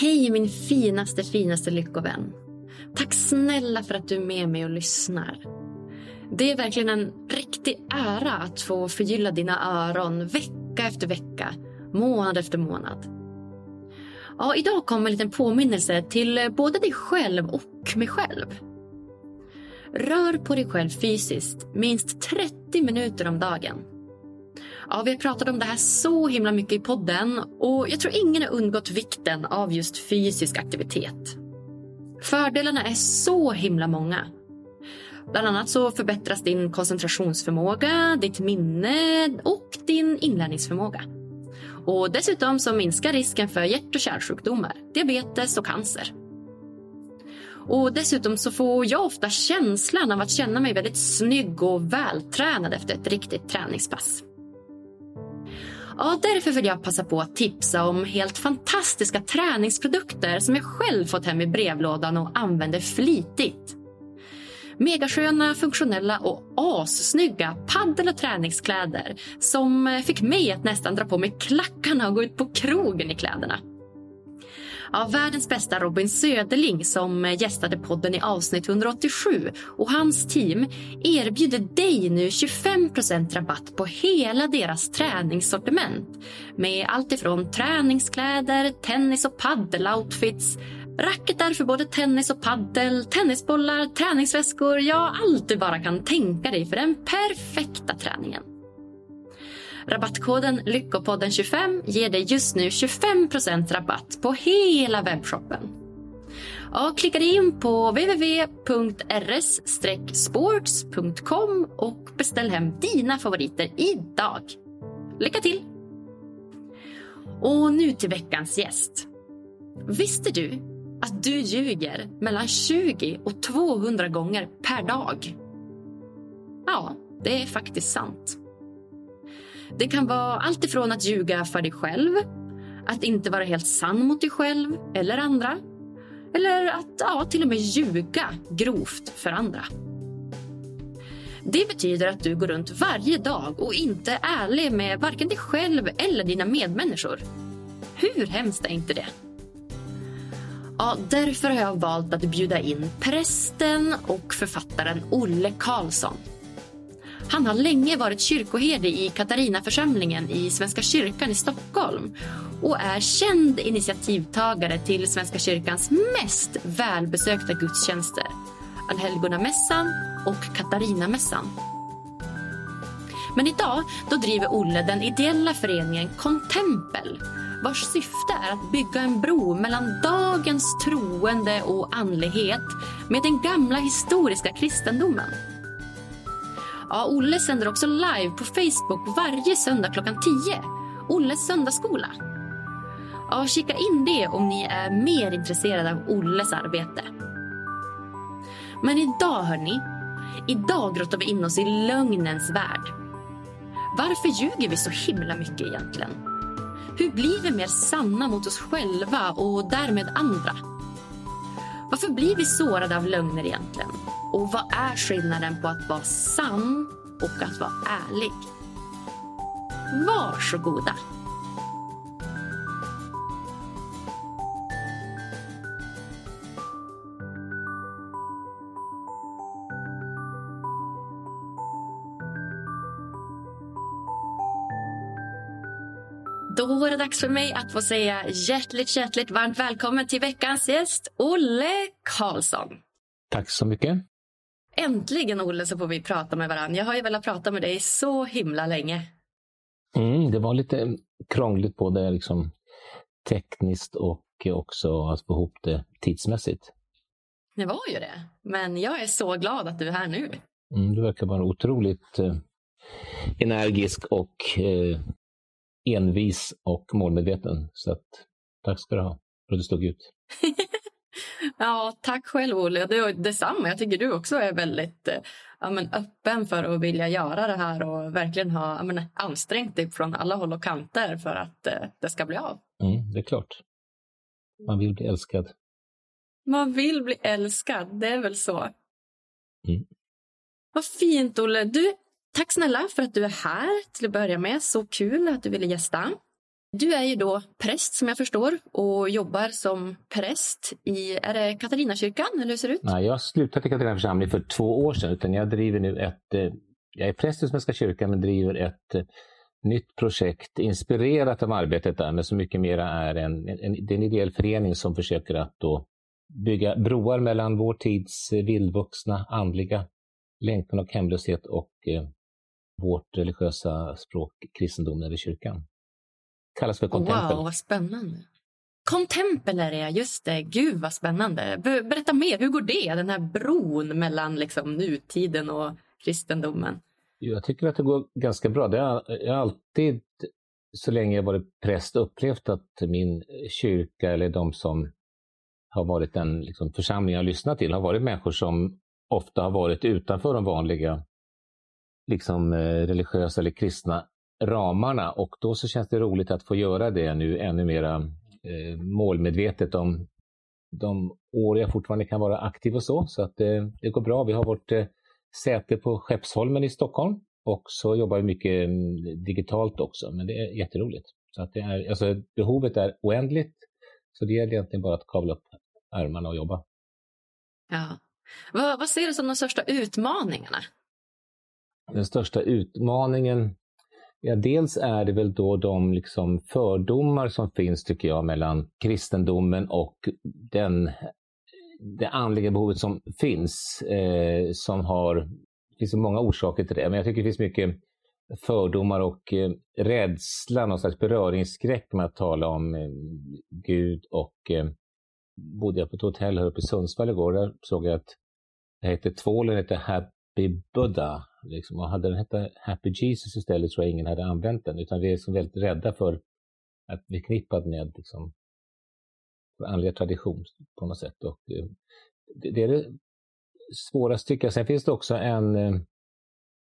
Hej min finaste, finaste lyckovän. Tack snälla för att du är med mig och lyssnar. Det är verkligen en riktig ära att få förgylla dina öron vecka efter vecka, månad efter månad. Ja, idag kommer en liten påminnelse till eh, både dig själv och mig själv. Rör på dig själv fysiskt minst 30 minuter om dagen. Ja, vi har pratat om det här så himla mycket i podden och jag tror ingen har undgått vikten av just fysisk aktivitet. Fördelarna är så himla många. Bland annat så förbättras din koncentrationsförmåga, ditt minne och din inlärningsförmåga. Och dessutom så minskar risken för hjärt och kärlsjukdomar, diabetes och cancer. Och dessutom så får jag ofta känslan av att känna mig väldigt snygg och vältränad efter ett riktigt träningspass. Och därför vill jag passa på att tipsa om helt fantastiska träningsprodukter som jag själv fått hem i brevlådan och använder flitigt. Megasköna, funktionella och assnygga paddel och träningskläder som fick mig att nästan dra på mig klackarna och gå ut på krogen i kläderna av världens bästa Robin Söderling som gästade podden i avsnitt 187 och hans team erbjuder dig nu 25% rabatt på hela deras träningssortiment. Med allt ifrån träningskläder, tennis och paddeloutfits Racketar för både tennis och paddel, tennisbollar, träningsväskor, ja allt du bara kan tänka dig för den perfekta träningen. Rabattkoden Lyckopodden25 ger dig just nu 25% rabatt på hela webbshoppen. Ja, klicka dig in på www.rs-sports.com och beställ hem dina favoriter idag. Lycka till! Och nu till veckans gäst. Visste du att du ljuger mellan 20 och 200 gånger per dag? Ja, det är faktiskt sant. Det kan vara allt ifrån att ljuga för dig själv, att inte vara helt sann mot dig själv eller andra. Eller att ja, till och med ljuga grovt för andra. Det betyder att du går runt varje dag och inte är ärlig med varken dig själv eller dina medmänniskor. Hur hemskt är inte det? Ja, därför har jag valt att bjuda in prästen och författaren Olle Karlsson han har länge varit kyrkoherde i Katarinaförsamlingen i Svenska kyrkan i Stockholm och är känd initiativtagare till Svenska kyrkans mest välbesökta gudstjänster. Allhelgonamässan och Katarinamässan. Men idag då driver Olle den ideella föreningen Contempel vars syfte är att bygga en bro mellan dagens troende och andlighet med den gamla historiska kristendomen. Ja, Olle sänder också live på Facebook varje söndag klockan 10. Olles söndagsskola. Ja, kika in det om ni är mer intresserade av Olles arbete. Men idag, hörni. Idag grottar vi in oss i lögnens värld. Varför ljuger vi så himla mycket egentligen? Hur blir vi mer sanna mot oss själva och därmed andra? Varför blir vi sårade av lögner egentligen? Och vad är skillnaden på att vara sann och att vara ärlig? Varsågoda! Då var det dags för mig att få säga hjärtligt, hjärtligt varmt välkommen till veckans gäst, Olle Karlsson. Tack så mycket. Äntligen, Olle, så får vi prata med varandra. Jag har ju velat prata med dig så himla länge. Mm, det var lite krångligt både liksom tekniskt och också att få ihop det tidsmässigt. Det var ju det. Men jag är så glad att du är här nu. Mm, du verkar vara otroligt eh, energisk och eh, envis och målmedveten. Så att, tack ska du ha för att du stod ut. ja, tack själv Olle. Det, detsamma. Jag tycker du också är väldigt eh, ja, men, öppen för att vilja göra det här och verkligen ha ja, men, ansträngt dig från alla håll och kanter för att eh, det ska bli av. Mm, det är klart. Man vill bli älskad. Man vill bli älskad, det är väl så. Mm. Vad fint Olle. Du, Tack snälla för att du är här till att börja med. Så kul att du ville gästa. Du är ju då präst som jag förstår och jobbar som präst i, är det Katarinakyrkan eller hur ser det ut? Nej, jag slutade i Katarina församling för två år sedan utan jag driver nu ett, eh, jag är präst i Svenska kyrkan men driver ett eh, nytt projekt inspirerat av arbetet där men så mycket mera är en, en, det är en ideell förening som försöker att då bygga broar mellan vår tids eh, vildvuxna andliga längtan och hemlöshet och eh, vårt religiösa språk, kristendomen eller kyrkan kallas för kontempel. Wow, vad spännande. Kontempel är det, just det. Gud vad spännande. Berätta mer, hur går det? Den här bron mellan liksom, nutiden och kristendomen. Jag tycker att det går ganska bra. Det har, jag har alltid, så länge jag varit präst, upplevt att min kyrka eller de som har varit den liksom, församling jag lyssnat till har varit människor som ofta har varit utanför de vanliga liksom, eh, religiösa eller kristna ramarna och då så känns det roligt att få göra det nu ännu mera eh, målmedvetet om de år jag fortfarande kan vara aktiv och så. Så att eh, det går bra. Vi har vårt eh, säte på Skeppsholmen i Stockholm och så jobbar vi mycket mm, digitalt också, men det är jätteroligt. Så att det är, alltså, behovet är oändligt, så det gäller egentligen bara att kavla upp ärmarna och jobba. Ja. Vad, vad ser du som de största utmaningarna den största utmaningen, ja dels är det väl då de liksom fördomar som finns tycker jag mellan kristendomen och den, det andliga behovet som finns, eh, som har, det finns många orsaker till det, men jag tycker det finns mycket fördomar och eh, rädsla, någon slags beröringsskräck med att tala om eh, Gud och eh, bodde jag på ett hotell här uppe i Sundsvall igår, där såg jag att det hette tvålen hette Happy Buddha Liksom, och hade den hette Happy Jesus istället tror jag ingen hade använt den, utan vi är liksom väldigt rädda för att bli knippad med liksom, andliga tradition på något sätt. Och, eh, det, det är det svåraste tycker jag. Sen finns det också en, eh,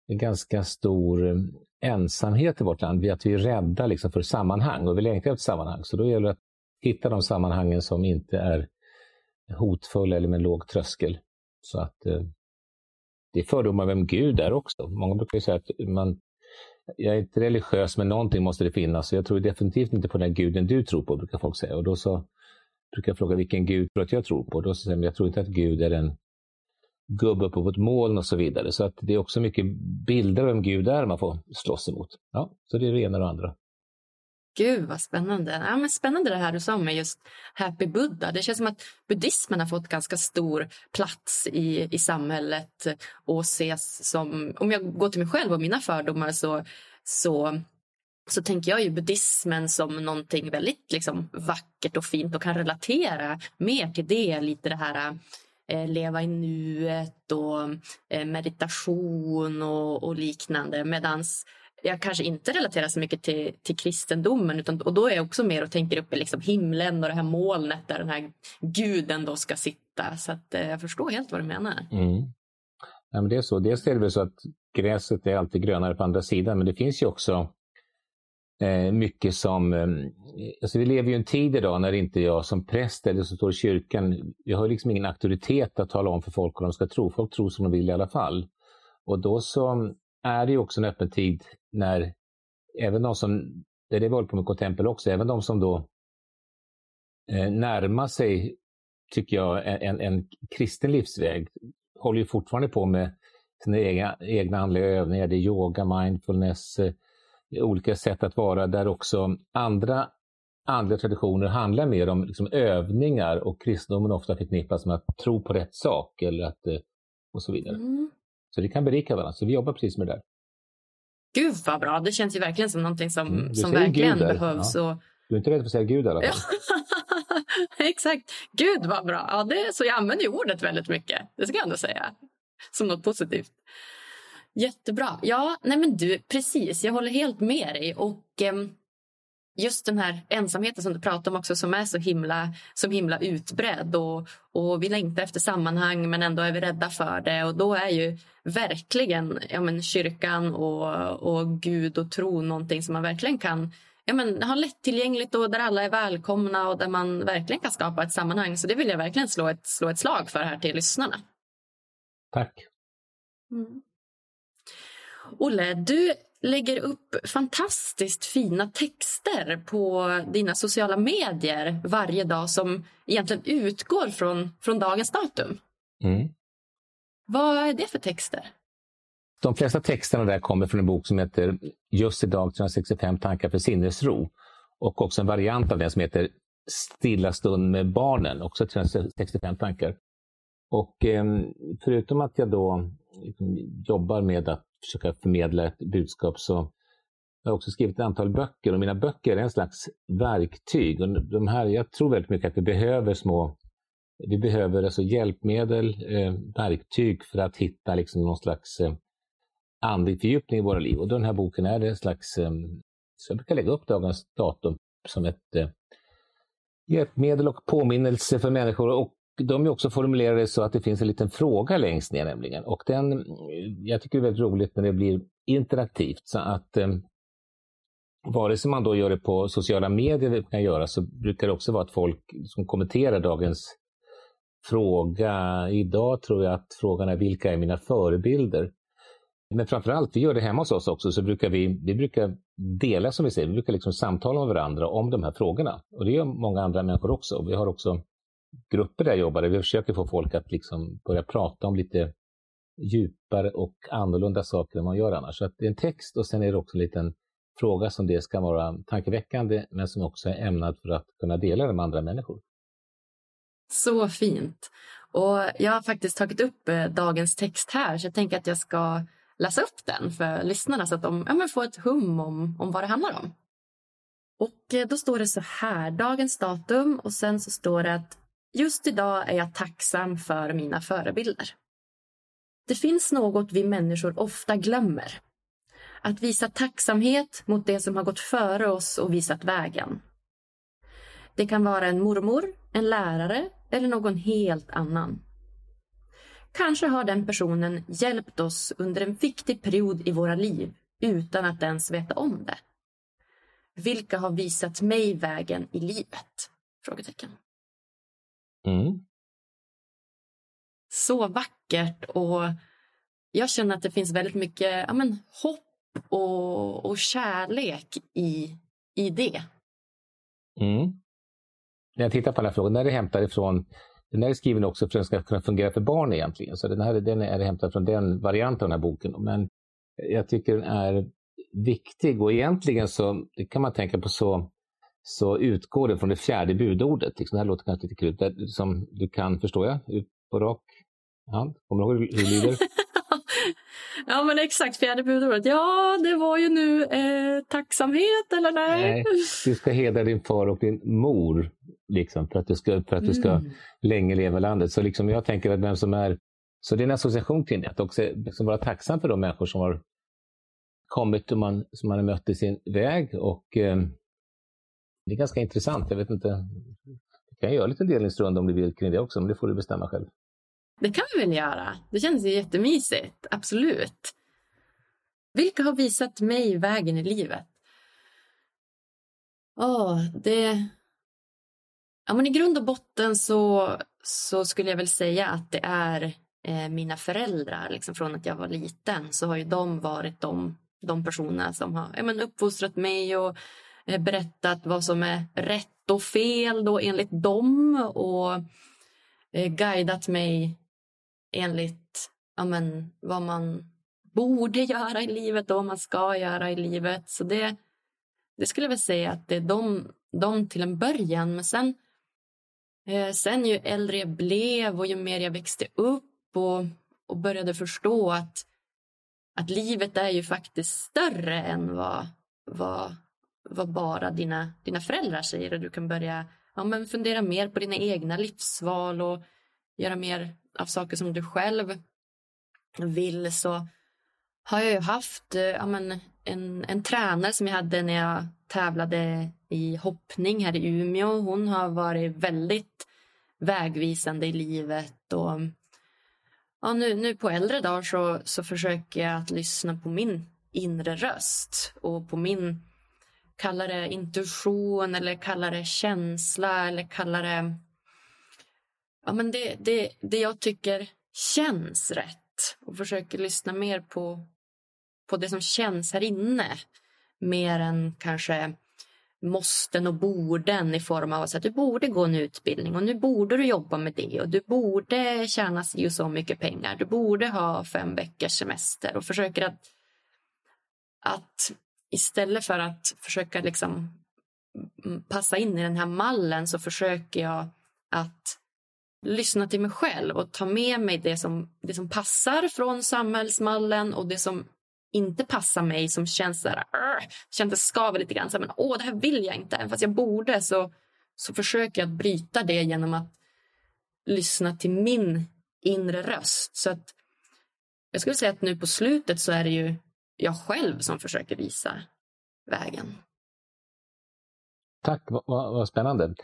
en ganska stor eh, ensamhet i vårt land, att vi är rädda liksom för sammanhang och vi längtar efter sammanhang. Så då gäller det att hitta de sammanhangen som inte är hotfulla eller med låg tröskel. Så att det är fördomar vem Gud är också. Många brukar säga att man, jag är inte religiös, men någonting måste det finnas. Så jag tror definitivt inte på den guden du tror på, brukar folk säga. Och då så brukar jag fråga vilken gud tror att jag tror på? Då säger de, jag tror inte att Gud är en gubbe uppe på ett moln och så vidare. Så att det är också mycket bilder av vem Gud är man får slåss emot. Ja, så det är det ena och det andra. Gud vad spännande. Ja, men spännande det här du sa med just Happy Buddha. Det känns som att buddhismen har fått ganska stor plats i, i samhället och ses som, om jag går till mig själv och mina fördomar så, så, så tänker jag ju buddhismen som någonting väldigt liksom, vackert och fint och kan relatera mer till det, lite det här eh, leva i nuet och eh, meditation och, och liknande. Medans jag kanske inte relaterar så mycket till, till kristendomen utan, och då är jag också mer och tänker upp i liksom himlen och det här molnet där den här guden då ska sitta. Så att, eh, jag förstår helt vad du menar. Mm. Ja, men det är så. Dels är det väl så att gräset är alltid grönare på andra sidan, men det finns ju också eh, mycket som... Eh, alltså vi lever ju i en tid idag när inte jag som präst eller som står i kyrkan, jag har liksom ingen auktoritet att tala om för folk vad de ska tro. Folk tror som de vill i alla fall. Och då så är det ju också en öppen tid när även de som, det är det vi håller på med Contempel också, även de som då eh, närmar sig, tycker jag, en, en kristen livsväg, håller ju fortfarande på med sina egna, egna andliga övningar. Det är yoga, mindfulness, eh, olika sätt att vara där också andra andliga traditioner handlar mer om liksom övningar och kristendomen ofta förknippas med att tro på rätt sak eller att, eh, och så vidare. Mm. Så det kan berika varandra, så vi jobbar precis med det där. Gud vad bra, det känns ju verkligen som någonting som, mm, som verkligen behövs. Ja. Och... Du är inte rädd för att säga Gud i alla fall? Exakt. Gud vad bra. Ja, det, så jag använder ju ordet väldigt mycket. Det ska jag ändå säga. Som något positivt. Jättebra. Ja, nej men du, precis. Jag håller helt med dig. Och eh, just den här ensamheten som du pratar om också som är så himla, så himla utbredd. Och, och vi längtar efter sammanhang men ändå är vi rädda för det. Och då är ju verkligen ja, men, kyrkan och, och Gud och tro någonting som man verkligen kan ja, men, ha lättillgängligt och där alla är välkomna och där man verkligen kan skapa ett sammanhang. Så det vill jag verkligen slå ett, slå ett slag för här till lyssnarna. Tack. Mm. Olle, du lägger upp fantastiskt fina texter på dina sociala medier varje dag som egentligen utgår från, från dagens datum. Mm. Vad är det för texter? De flesta texterna där kommer från en bok som heter Just idag 365 tankar för sinnesro och också en variant av den som heter Stilla stund med barnen, också 365 tankar. Och eh, förutom att jag då Liksom jobbar med att försöka förmedla ett budskap så har jag också skrivit ett antal böcker och mina böcker är en slags verktyg. Och de här, jag tror väldigt mycket att vi behöver små vi behöver alltså hjälpmedel, eh, verktyg för att hitta liksom någon slags eh, andlig fördjupning i våra liv. Och den här boken är en slags, eh, så jag brukar lägga upp dagens datum som ett eh, hjälpmedel och påminnelse för människor. Och de är också formulerade så att det finns en liten fråga längst ner nämligen. Och den, jag tycker det är väldigt roligt när det blir interaktivt. Så att eh, vare sig man då gör det på sociala medier kan göra så brukar det också vara att folk som kommenterar dagens fråga. Idag tror jag att frågan är vilka är mina förebilder? Men framförallt, vi gör det hemma hos oss också, så brukar vi, vi brukar dela som vi säger, vi brukar liksom samtala med varandra om de här frågorna. Och det gör många andra människor också. Vi har också grupper där jag jobbar, vi försöker få folk att liksom börja prata om lite djupare och annorlunda saker än man gör annars. Så att det är en text och sen är det också en liten fråga som det ska vara tankeväckande, men som också är ämnad för att kunna dela det med andra människor. Så fint. Och jag har faktiskt tagit upp eh, dagens text här, så jag tänker att jag ska läsa upp den för lyssnarna så att de ja, får ett hum om, om vad det handlar om. Och eh, då står det så här, dagens datum och sen så står det att just idag är jag tacksam för mina förebilder. Det finns något vi människor ofta glömmer. Att visa tacksamhet mot det som har gått före oss och visat vägen. Det kan vara en mormor, en lärare eller någon helt annan. Kanske har den personen hjälpt oss under en viktig period i våra liv utan att ens veta om det. Vilka har visat mig vägen i livet? Frågetecken. Mm. Så vackert och jag känner att det finns väldigt mycket ja, men, hopp och, och kärlek i, i det. Mm. När jag tittar på den här frågan, den är hämtad ifrån den här är skriven också för att den ska kunna fungera för barn egentligen. Så den här den är hämtad från den varianten av den här boken. Men jag tycker den är viktig och egentligen så det kan man tänka på så, så utgår den från det fjärde budordet. Liksom, det här låter kanske lite kul, som du kan, förstår jag, ut på rak hand. Kommer du ihåg hur det lyder? ja men exakt, fjärde budordet. Ja, det var ju nu eh, tacksamhet eller nej? nej? Du ska hedra din far och din mor liksom, för att du ska, för att du ska mm. länge leva landet. Så liksom, jag tänker att vem som är... Så det är en association till det, att också liksom vara tacksam för de människor som har kommit och man, som man har mött i sin väg. Och eh, det är ganska intressant. Jag vet inte, vi kan göra lite delningsrunda om du vill kring det också, men det får du bestämma själv. Det kan vi väl göra. Det känns ju jättemysigt, absolut. Vilka har visat mig vägen i livet? Oh, det... Ja, men I grund och botten så, så skulle jag väl säga att det är eh, mina föräldrar. Liksom från att jag var liten så har ju de varit de, de personer som har ja, men uppfostrat mig och Eh, berättat vad som är rätt och fel då enligt dem och eh, guidat mig enligt ja, men, vad man borde göra i livet och vad man ska göra i livet. Så det, det skulle jag väl säga att det är de, de till en början. Men sen, eh, sen ju äldre jag blev och ju mer jag växte upp och, och började förstå att, att livet är ju faktiskt större än vad, vad, vad bara dina, dina föräldrar säger. Och du kan börja ja, men fundera mer på dina egna livsval och göra mer av saker som du själv vill. Så har jag ju haft eh, ja, men en, en tränare som jag hade när jag tävlade i hoppning här i Umeå. Hon har varit väldigt vägvisande i livet. Och, ja, nu, nu på äldre dagar så, så försöker jag att lyssna på min inre röst och på min, kalla det intuition eller kalla det känsla eller kalla det, ja men det, det, det jag tycker känns rätt och försöker lyssna mer på, på det som känns här inne. Mer än kanske måsten och borden i form av att du borde gå en utbildning och nu borde du jobba med det och du borde tjäna si och så mycket pengar. Du borde ha fem veckors semester och försöker att, att istället för att försöka liksom passa in i den här mallen så försöker jag att lyssna till mig själv och ta med mig det som, det som passar från samhällsmallen och det som inte passar mig som känns så här, känns skaver lite grann. Så men, Åh, det här vill jag inte. Även fast jag borde så, så försöker jag att bryta det genom att lyssna till min inre röst. Så att jag skulle säga att nu på slutet så är det ju jag själv som försöker visa vägen. Tack, vad, vad spännande.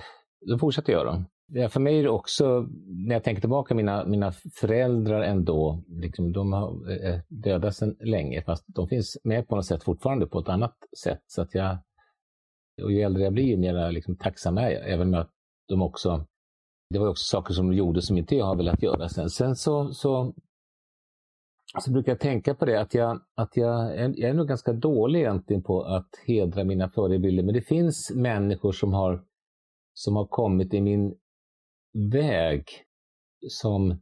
Då fortsätter jag då. Ja, för mig är det också, när jag tänker tillbaka, mina, mina föräldrar ändå, liksom, de har eh, döda sedan länge, fast de finns med på något sätt fortfarande på ett annat sätt. Så att jag, och ju äldre jag blir, ju mer liksom, tacksam är jag, även med att de också, det var också saker som de gjorde som inte jag har velat göra sen. Sen så, så, så brukar jag tänka på det, att jag, att jag, jag är nog ganska dålig egentligen på att hedra mina förebilder, men det finns människor som har som har kommit i min väg som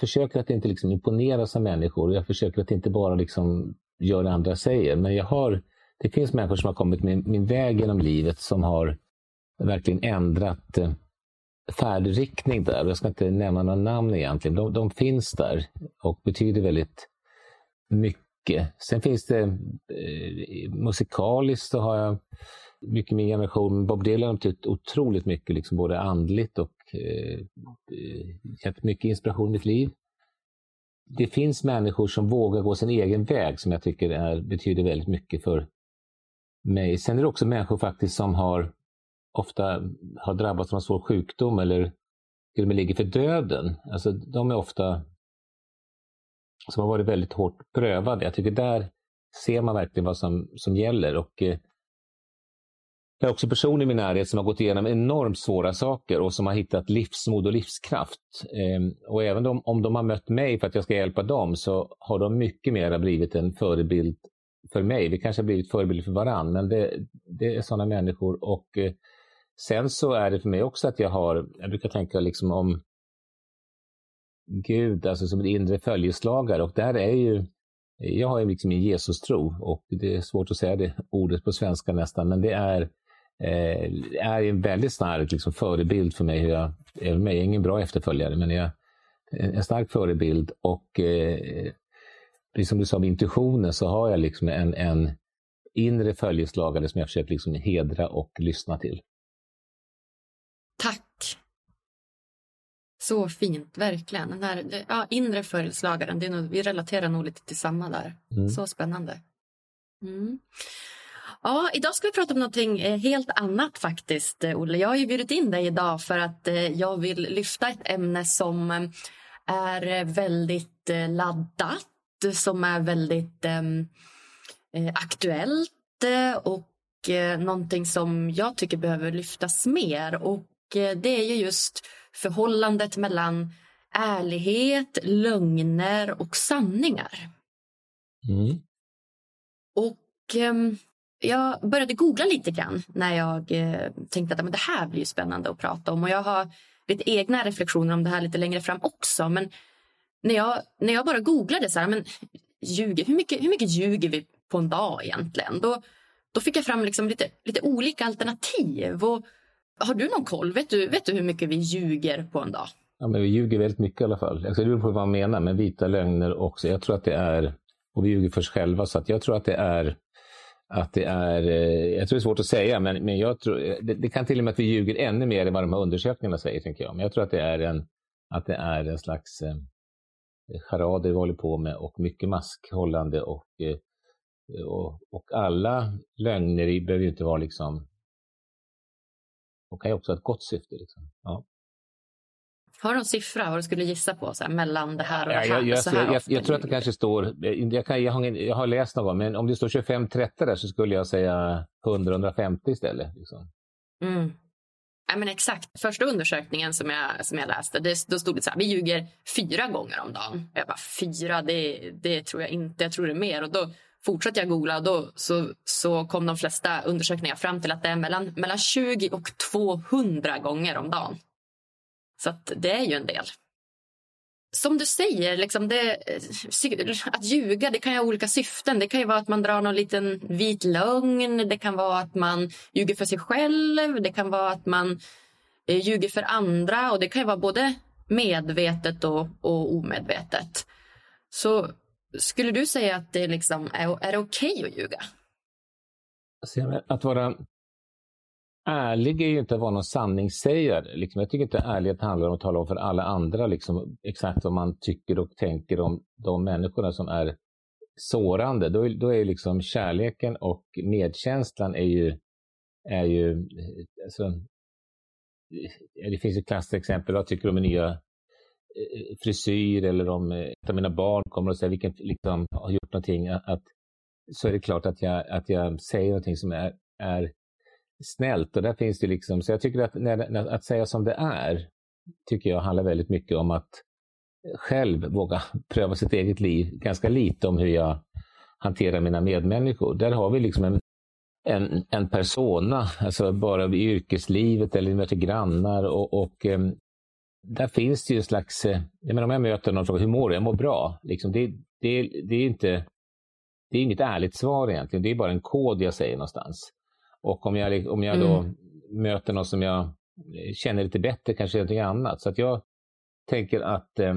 försöker att inte liksom imponeras av människor. Jag försöker att inte bara liksom göra det andra säger. Men jag har, det finns människor som har kommit min, min väg genom livet som har verkligen ändrat eh, färdriktning där. Jag ska inte nämna några namn egentligen. De, de finns där och betyder väldigt mycket. Sen finns det eh, musikaliskt så har jag mycket min generation. Bob Dylan har betytt otroligt mycket, liksom både andligt och eh, eh gett mycket inspiration i mitt liv. Det finns människor som vågar gå sin egen väg som jag tycker är, betyder väldigt mycket för mig. Sen är det också människor faktiskt som har ofta har drabbats av en svår sjukdom eller till och med ligger för döden. Alltså, de är ofta som har varit väldigt hårt prövade. Jag tycker där ser man verkligen vad som, som gäller. Och eh, jag har också personer i min närhet som har gått igenom enormt svåra saker och som har hittat livsmod och livskraft. Eh, och även om, om de har mött mig för att jag ska hjälpa dem så har de mycket mer blivit en förebild för mig. Vi kanske har blivit förebilder för varandra, men det, det är sådana människor. Och eh, sen så är det för mig också att jag har, jag brukar tänka liksom om Gud, alltså som en inre följeslagare och där är ju jag har ju liksom en Jesus-tro och det är svårt att säga det ordet på svenska nästan, men det är eh, är en väldigt stark liksom, förebild för mig. Hur jag, jag är ingen bra efterföljare, men jag är en stark förebild. Och eh, precis som du sa med intuitionen så har jag liksom en, en inre följeslagare som jag försöker liksom hedra och lyssna till. Tack! Så fint, verkligen. Den här ja, inre följeslagaren, det är nog, vi relaterar nog lite till samma där. Mm. Så spännande. Mm. Ja, idag ska vi prata om någonting eh, helt annat faktiskt, eh, Olle. Jag har ju bjudit in dig idag för att eh, jag vill lyfta ett ämne som är väldigt laddat som är väldigt eh, aktuellt och eh, någonting som jag tycker behöver lyftas mer. Och det är ju just förhållandet mellan ärlighet, lögner och sanningar. Mm. Och eh, jag började googla lite grann när jag eh, tänkte att men det här blir spännande att prata om. Och jag har lite egna reflektioner om det här lite längre fram också. Men när jag, när jag bara googlade så här, men ljuger, hur, mycket, hur mycket ljuger vi på en dag egentligen? Då, då fick jag fram liksom lite, lite olika alternativ. Och, har du någon koll? Vet du, vet du hur mycket vi ljuger på en dag? Ja, men vi ljuger väldigt mycket i alla fall. Alltså, det beror på vad man menar med vita lögner också. Jag tror att det är, och vi ljuger för oss själva, så att jag tror att det är att det är, eh, jag tror det är svårt att säga, men, men jag tror, det, det, kan till och med att vi ljuger ännu mer än vad de här undersökningarna säger, tänker jag. Men jag tror att det är en, att det är en slags eh, charader vi håller på med och mycket maskhållande och, eh, och, och alla lögner behöver ju inte vara liksom, de kan ju också ha ett gott syfte. Liksom. Ja. Har du någon siffra vad du skulle gissa på så här, mellan det här och det här? Jag, jag, så här jag, jag tror att det kanske står, jag, kan, jag, har, jag har läst någon gång, men om det står 25-30 där så skulle jag säga 100-150 istället. Liksom. Mm. Ja, men exakt. Första undersökningen som jag, som jag läste, det, då stod det så här, vi ljuger fyra gånger om dagen. Jag bara, fyra, det, det tror jag inte, jag tror det är mer. Och då fortsatte jag googla och då så, så kom de flesta undersökningar fram till att det är mellan, mellan 20 och 200 gånger om dagen. Så det är ju en del. Som du säger, liksom det, eh, att ljuga det kan ju ha olika syften. Det kan ju vara att man drar någon liten vit lögn. Det kan vara att man ljuger för sig själv. Det kan vara att man eh, ljuger för andra. Och Det kan ju vara både medvetet och, och omedvetet. Så skulle du säga att det liksom är, är det okej okay att ljuga? Alltså, att vara ärlig är ju inte att vara någon sanningssägare. Liksom, jag tycker inte ärlighet handlar om att tala om för alla andra liksom, exakt vad man tycker och tänker om de människorna som är sårande. Då, då är liksom kärleken och medkänslan är ju, är ju alltså, det finns ett klassiskt exempel. Vad tycker du om min nya Eh, eh, frisyr eller om eh, ett av mina barn kommer och säger vilken liksom, har gjort någonting. Att, så är det klart att jag, att jag säger någonting som är, är snällt. Och där finns det liksom, så jag tycker att, när, när, att säga som det är, tycker jag handlar väldigt mycket om att själv våga pröva sitt eget liv, ganska lite om hur jag hanterar mina medmänniskor. Där har vi liksom en, en, en persona, alltså bara i yrkeslivet eller med grannar och, och ehm, där finns det ju en slags, eh, jag menar om jag möter någon och frågar hur mår du? Jag mår bra. Liksom det, det, det, är inte, det är inget ärligt svar egentligen, det är bara en kod jag säger någonstans. Och om jag, om jag då mm. möter någon som jag känner lite bättre, kanske någonting annat. Så att jag tänker att eh,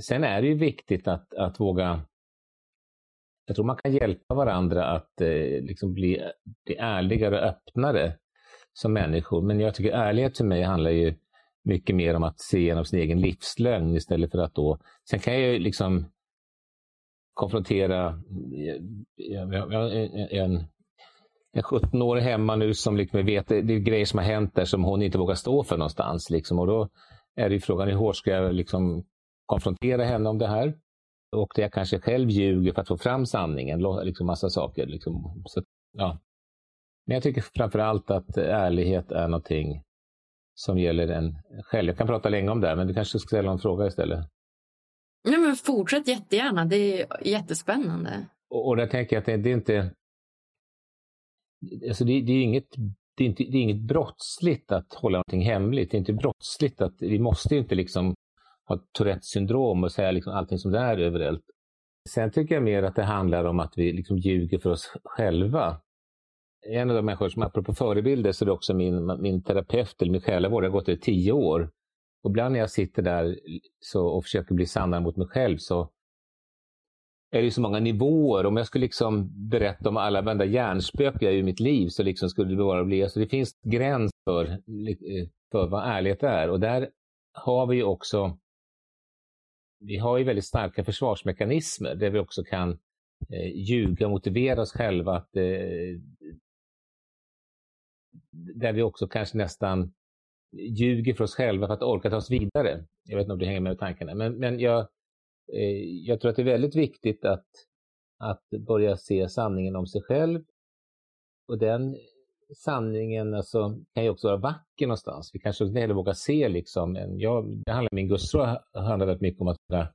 sen är det ju viktigt att, att våga jag tror man kan hjälpa varandra att eh, liksom bli, bli ärligare och öppnare som människor. Men jag tycker ärlighet för mig handlar ju mycket mer om att se genom sin egen livslögn istället för att då... Sen kan jag ju liksom konfrontera... En, en 17-årig hemma nu som liksom vet det är grejer som har hänt där som hon inte vågar stå för någonstans. Liksom. Och då är det frågan hur hårt ska jag liksom konfrontera henne om det här? Och det jag kanske själv ljuger för att få fram sanningen, liksom massa saker. Liksom. Så, ja. Men jag tycker framför allt att ärlighet är någonting som gäller en själv. Jag kan prata länge om det, men du kanske ska ställa en fråga istället. Nej, men fortsätt jättegärna, det är jättespännande. Och, och där tänker jag att det, det är inte alltså det, det, är inget, det, är inte, det är inget brottsligt att hålla någonting hemligt. Det är inte brottsligt att, vi måste inte liksom ha Tourettes syndrom och säga liksom allting som det är överallt. Sen tycker jag mer att det handlar om att vi liksom ljuger för oss själva. En av de människor som, apropå förebilder, så är det också min, min terapeut eller min själavård. Jag har gått i tio år. Och ibland när jag sitter där så, och försöker bli sannare mot mig själv så är det så många nivåer. Om jag skulle liksom berätta om alla varenda hjärnspöken i mitt liv så liksom skulle det bara bli... Alltså det finns gräns för, eh, för vad ärlighet är. Och där har vi också... Vi har ju väldigt starka försvarsmekanismer där vi också kan eh, ljuga och motivera oss själva. Att, eh, där vi också kanske nästan ljuger för oss själva för att orka ta oss vidare. Jag vet inte om du hänger med i tankarna. Men, men jag, eh, jag tror att det är väldigt viktigt att, att börja se sanningen om sig själv. Och den sanningen alltså, kan ju också vara vacker någonstans. Vi kanske inte heller vågar se liksom, en, jag, det handlar, min gudstro handlar väldigt mycket om att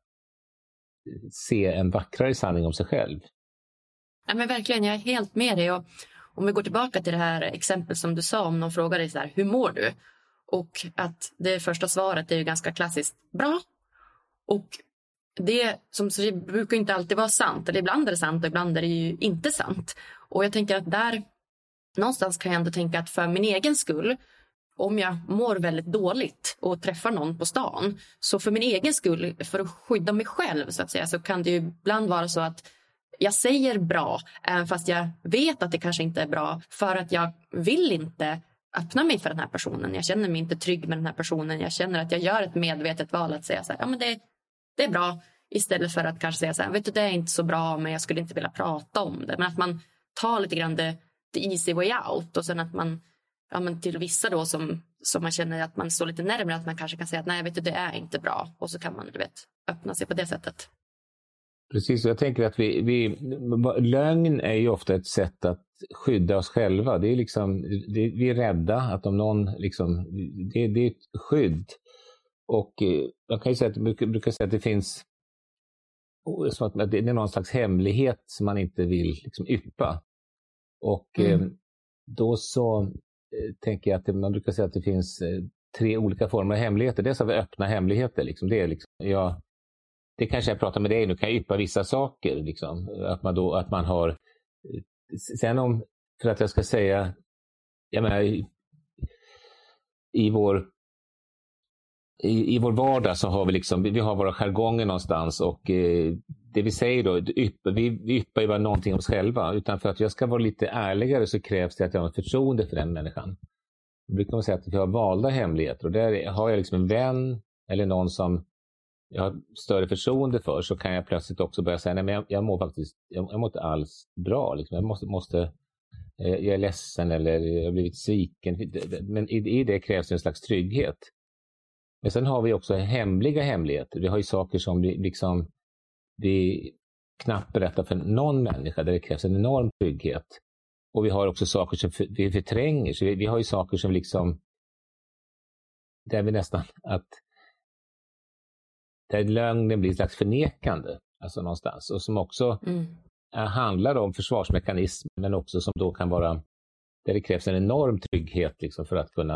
se en vackrare sanning om sig själv. Ja, men verkligen, jag är helt med dig. Och om vi går tillbaka till det här exempel som du sa om någon frågar dig så här, hur mår du? Och att det första svaret är ju ganska klassiskt, bra. Och det som så det brukar inte alltid vara sant. Eller ibland är det sant och ibland är det ju inte sant. Och jag tänker att där någonstans kan jag ändå tänka att för min egen skull om jag mår väldigt dåligt och träffar någon på stan så för min egen skull, för att skydda mig själv så att säga, så kan det ju ibland vara så att jag säger bra, eh, fast jag vet att det kanske inte är bra för att jag vill inte öppna mig för den här personen. Jag känner mig inte trygg med den här personen. Jag känner att jag gör ett medvetet val att säga så här, ja men det, det är bra istället för att kanske säga så här, vet du det är inte så bra men jag skulle inte vilja prata om det. Men att man tar lite grann the, the easy way out och sen att man ja, men till vissa då som, som man känner att man står lite närmare att man kanske kan säga att nej vet du det är inte bra och så kan man du vet, öppna sig på det sättet. Precis, jag tänker att vi, vi, lögn är ju ofta ett sätt att skydda oss själva. Det är liksom, det, vi är rädda att om någon, liksom, det, det är ett skydd. Och eh, jag kan ju säga att, brukar, brukar säga att det finns att det är någon slags hemlighet som man inte vill liksom, yppa. Och mm. eh, då så eh, tänker jag att man brukar säga att det finns tre olika former av hemligheter. Dels har vi öppna hemligheter. Liksom. Det är liksom, jag, det kanske jag pratar med dig nu, kan jag yppa vissa saker. Liksom. Att, man då, att man har... Sen om, för att jag ska säga, jag menar, i, i vår i, i vår vardag så har vi liksom, vi har våra jargonger någonstans och eh, det vi säger då, vi, vi yppar ju bara någonting om oss själva. Utan för att jag ska vara lite ärligare så krävs det att jag har ett förtroende för den människan. Då brukar man säga att vi har valda hemligheter och där har jag liksom en vän eller någon som jag har större förtroende för så kan jag plötsligt också börja säga, nej men jag, jag mår faktiskt, jag, jag mår inte alls bra. Liksom. Jag måste, måste eh, jag är ledsen eller jag har blivit sviken. Men i, i det krävs en slags trygghet. Men sen har vi också hemliga hemligheter. Vi har ju saker som vi, liksom, vi knappt berättar för någon människa där det krävs en enorm trygghet. Och vi har också saker som vi förtränger. Så vi, vi har ju saker som liksom där vi nästan att där lögnen blir ett slags förnekande, alltså någonstans, och som också mm. handlar om försvarsmekanism, men också som då kan vara, där det krävs en enorm trygghet liksom, för att kunna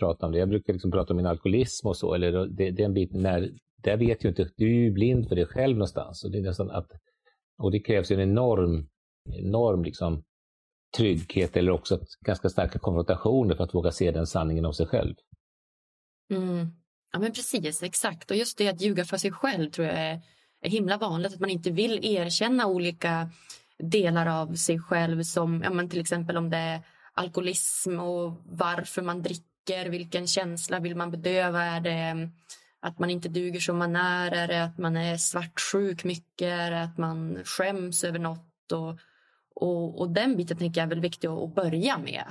prata om det. Jag brukar liksom prata om min alkoholism och så, eller det, det är en bit när, där vet ju inte, du är ju blind för dig själv någonstans. Och det, är nästan att, och det krävs en enorm, enorm liksom, trygghet eller också ganska starka konfrontationer för att våga se den sanningen om sig själv. Mm. Ja men precis, exakt. Och just det att ljuga för sig själv tror jag är, är himla vanligt. Att man inte vill erkänna olika delar av sig själv som ja, men till exempel om det är alkoholism och varför man dricker, vilken känsla vill man bedöva? Är det mm, att man inte duger som man är? Är det att man är svartsjuk mycket? Är det att man skäms över något? Och, och, och den biten tänker jag är väl viktig att börja med.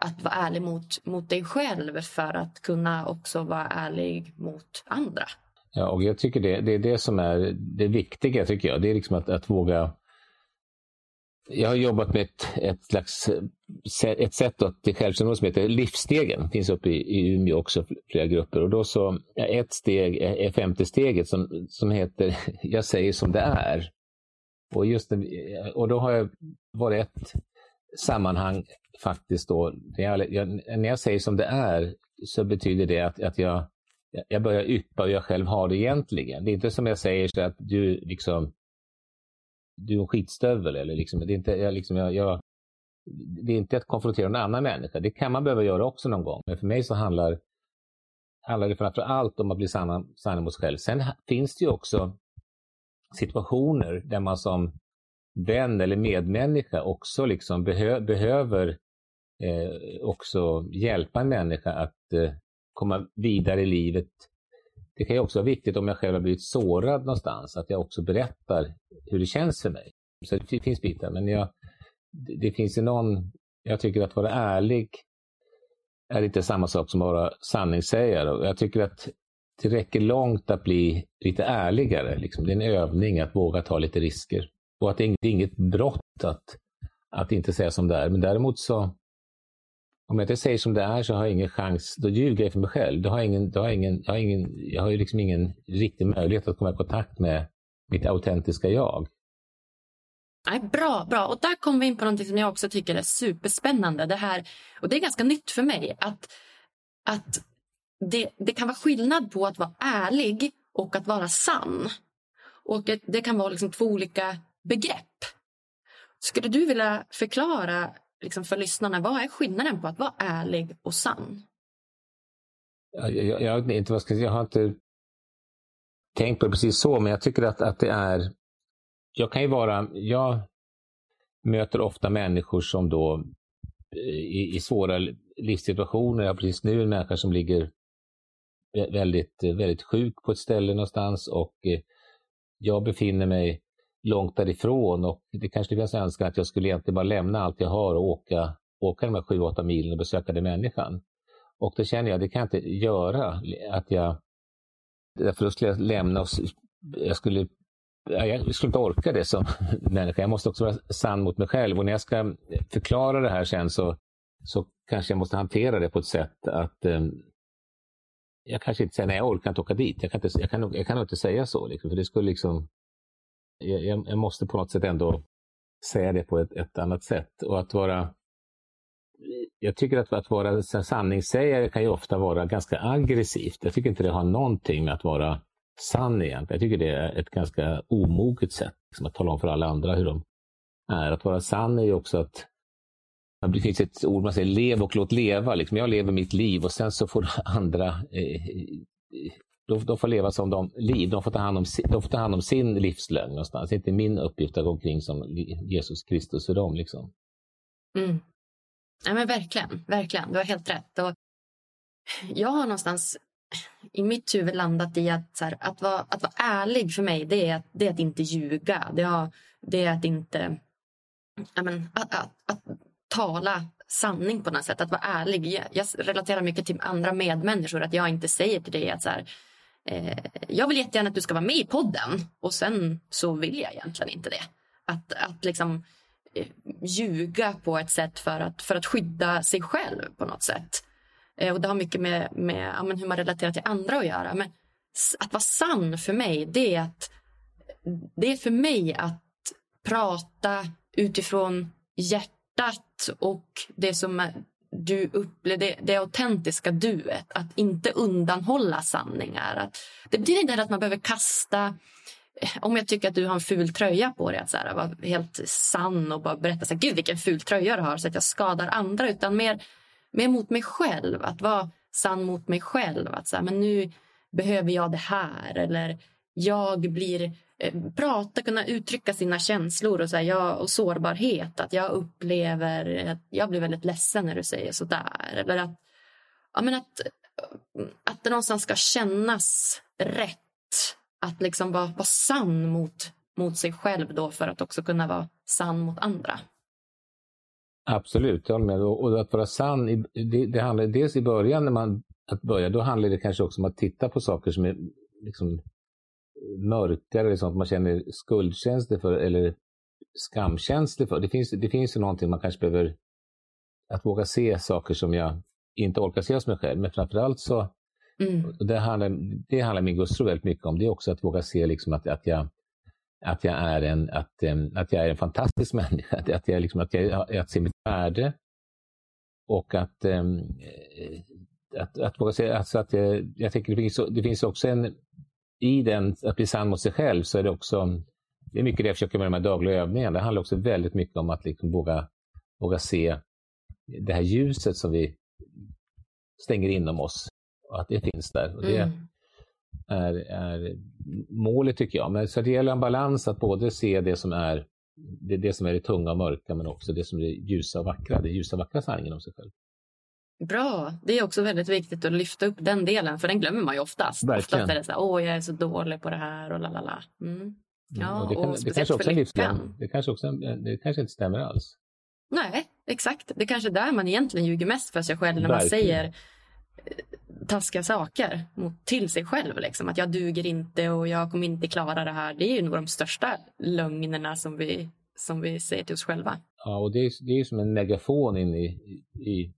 Att vara ärlig mot, mot dig själv för att kunna också vara ärlig mot andra. Ja, och jag tycker det, det är det som är det viktiga, tycker jag. Det är liksom att, att våga jag har jobbat med ett, ett slags ett sätt till självkännedom som heter Livsstegen. Det finns uppe i, i Umeå också, flera grupper. Och då så, ett steg är femte steget som, som heter Jag säger som det är. Och, just, och då har jag varit ett sammanhang faktiskt då, när jag, jag, när jag säger som det är så betyder det att, att jag, jag börjar yppa hur jag själv har det egentligen. Det är inte som jag säger så att du liksom du är en skitstövel eller liksom, det är inte, jag, liksom, jag, jag, det är inte att konfrontera en annan människa. Det kan man behöva göra också någon gång. Men för mig så handlar, handlar det framför allt om att bli sann, sann mot sig själv. Sen finns det ju också situationer där man som vän eller medmänniska också liksom behö, behöver eh, också hjälpa en människa att eh, komma vidare i livet. Det kan ju också vara viktigt om jag själv har blivit sårad någonstans, att jag också berättar hur det känns för mig. Så det finns bitar, men jag, det, finns ju någon, jag tycker att vara ärlig är inte samma sak som att vara sanningssägare. Jag tycker att det räcker långt att bli lite ärligare. Liksom. Det är en övning att våga ta lite risker. Och att det är inget brott att, att inte säga som det är. Men däremot så, om jag inte säger som det är så har jag ingen chans, då ljuger jag för mig själv. Då har jag, ingen, då har jag, ingen, jag, har ingen, jag har ju liksom ingen riktig möjlighet att komma i kontakt med mitt autentiska jag. Nej, bra, bra. Och där kommer vi in på något som jag också tycker är superspännande. Det här, och det är ganska nytt för mig. Att, att det, det kan vara skillnad på att vara ärlig och att vara sann. Och det, det kan vara liksom två olika begrepp. Skulle du vilja förklara liksom för lyssnarna vad är skillnaden på att vara ärlig och sann? Jag, jag, jag, inte, vad ska jag, jag har inte tänkt på det precis så, men jag tycker att, att det är... Jag kan ju vara... Jag möter ofta människor som då i, i svåra livssituationer, jag har precis nu en människa som ligger väldigt, väldigt sjuk på ett ställe någonstans och eh, jag befinner mig långt därifrån och det kanske finns önskan att jag skulle egentligen bara lämna allt jag har och åka, åka de här sju, åtta milen och besöka den människan. Och då känner jag, det kan jag inte göra. Att jag, därför då skulle jag lämna och jag skulle, jag skulle inte orka det som människa. Jag måste också vara sann mot mig själv och när jag ska förklara det här sen så, så kanske jag måste hantera det på ett sätt att um, jag kanske inte säger nej, jag orkar inte åka dit. Jag kan, inte, jag kan, jag kan nog inte säga så, liksom, för det skulle liksom... Jag, jag, måste på något sätt ändå säga det på ett, ett annat sätt. Och att vara... Jag tycker att, att vara sanningssägare kan ju ofta vara ganska aggressivt. Jag tycker inte det har någonting med att vara sann egentligen. Jag tycker det är ett ganska omoget sätt liksom, att tala om för alla andra hur de är. Att vara sann är ju också att det finns ett ord man säger, lev och låt leva. Liksom jag lever mitt liv och sen så får andra eh, eh de, de får leva som de liv. De får ta hand om, de får ta hand om sin livslögn någonstans. Det är inte min uppgift att gå omkring som Jesus Kristus för dem. Liksom. Mm. Ja, men verkligen, verkligen. Du har helt rätt. Och jag har någonstans i mitt huvud landat i att, här, att, vara, att vara ärlig för mig, det är att, det är att inte ljuga. Det, har, det är att inte... Ja, men, att, att, att tala sanning på något sätt, att vara ärlig. Jag, jag relaterar mycket till andra medmänniskor, att jag inte säger till dig att så här, eh, jag vill jättegärna att du ska vara med i podden och sen så vill jag egentligen inte det. Att, att liksom eh, ljuga på ett sätt för att, för att skydda sig själv på något sätt. Eh, och det har mycket med, med ja, hur man relaterar till andra att göra. Men att vara sann för mig, det är att det är för mig att prata utifrån hjärtat hjärtat och det som du upplever, det, det autentiska duet. Att inte undanhålla sanningar. Att, det betyder inte att man behöver kasta eh, om jag tycker att du har en ful tröja på dig, att så här, vara helt sann och bara berätta så här, Gud vilken ful tröja du har så att jag skadar andra. Utan mer, mer mot mig själv, att vara sann mot mig själv. Att så här, men nu behöver jag det här. Eller jag blir eh, prata, kunna uttrycka sina känslor och, så här, jag, och sårbarhet. Att jag upplever att jag blir väldigt ledsen när du säger så där. Eller att, ja, men att, att det någonstans ska kännas rätt. Att liksom vara, vara sann mot, mot sig själv då för att också kunna vara sann mot andra. Absolut, jag håller med. Och att vara sann, det, det handlar dels i början när man att börja, då handlar det kanske också om att titta på saker som är liksom mörkare eller sånt man känner skuldkänslor för eller skamkänslor för. Det finns, det finns ju någonting man kanske behöver, att våga se saker som jag inte orkar se hos mig själv. Men framförallt så, mm. det, handlar, det handlar min gustro väldigt mycket om, det är också att våga se liksom att, att, jag, att, jag är en, att, att jag är en fantastisk människa. Att jag, liksom, att jag att se mitt värde och att, att, att våga se, alltså att jag, jag tänker det finns, det finns också en i den, att bli sann mot sig själv, så är det också, det är mycket det jag försöker med de här dagliga övningarna. Det handlar också väldigt mycket om att liksom våga, våga se det här ljuset som vi stänger inom oss, och att det finns där. Och det mm. är, är målet tycker jag. Men så det gäller en balans att både se det som är det, det som är det tunga och mörka, men också det som är det ljusa och vackra, det ljusa och vackra sanningen om sig själv. Bra. Det är också väldigt viktigt att lyfta upp den delen, för den glömmer man ju oftast. Verkligen. Oftast är det så här, åh, jag är så dålig på det här och lalala. Mm. mm ja, och det, kan, och det kanske också är livslögn. Det kanske, också, det kanske inte stämmer alls. Nej, exakt. Det är kanske är där man egentligen ljuger mest för sig själv när Verkligen. man säger taskiga saker mot, till sig själv. Liksom. Att jag duger inte och jag kommer inte klara det här. Det är ju nog de största lögnerna som vi, som vi säger till oss själva. Ja, och det är, det är som en megafon in i, i